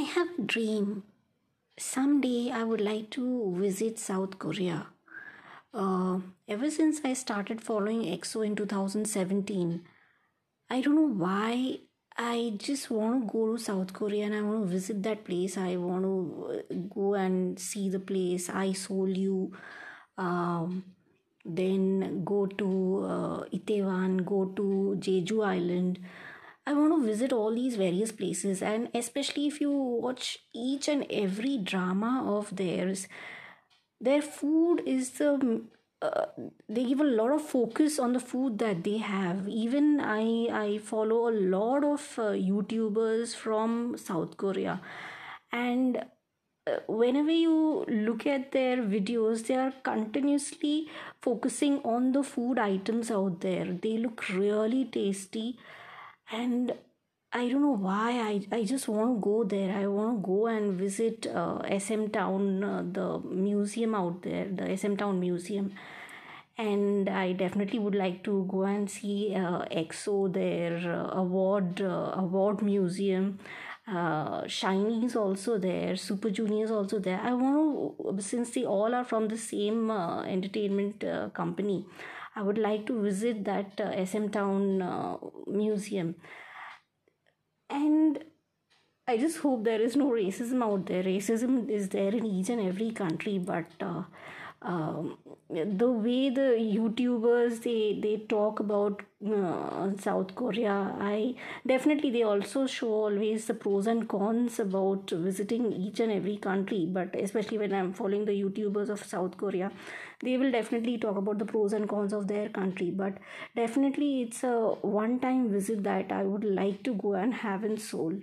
I have a dream. Someday I would like to visit South Korea. Uh, ever since I started following EXO in 2017, I don't know why I just want to go to South Korea and I want to visit that place. I want to uh, go and see the place. I sold you. Um, then go to uh, Itaewon, go to Jeju Island. I want to visit all these various places, and especially if you watch each and every drama of theirs, their food is the uh, they give a lot of focus on the food that they have. Even i i follow a lot of uh, youtubers from south korea and uh, whenever you look at their videos they are continuously focusing on the food items out there. They look really tasty and I don't know why I, I just want to go there. I want to go and visit uh, SM Town, uh, the museum out there, the SM Town Museum. And I definitely would like to go and see uh, EXO, their uh, award uh, award museum. Uh, SHINee is also there, Super Junior is also there. I want to, since they all are from the same uh, entertainment uh, company, I would like to visit that uh, SM Town uh, museum and I just hope there is no racism out there. Racism is there in each and every country, but uh, um, the way the YouTubers they they talk about uh, South Korea, I definitely they also show always the pros and cons about visiting each and every country. But especially when I'm following the YouTubers of South Korea, they will definitely talk about the pros and cons of their country. But definitely, it's a one-time visit that I would like to go and have in Seoul.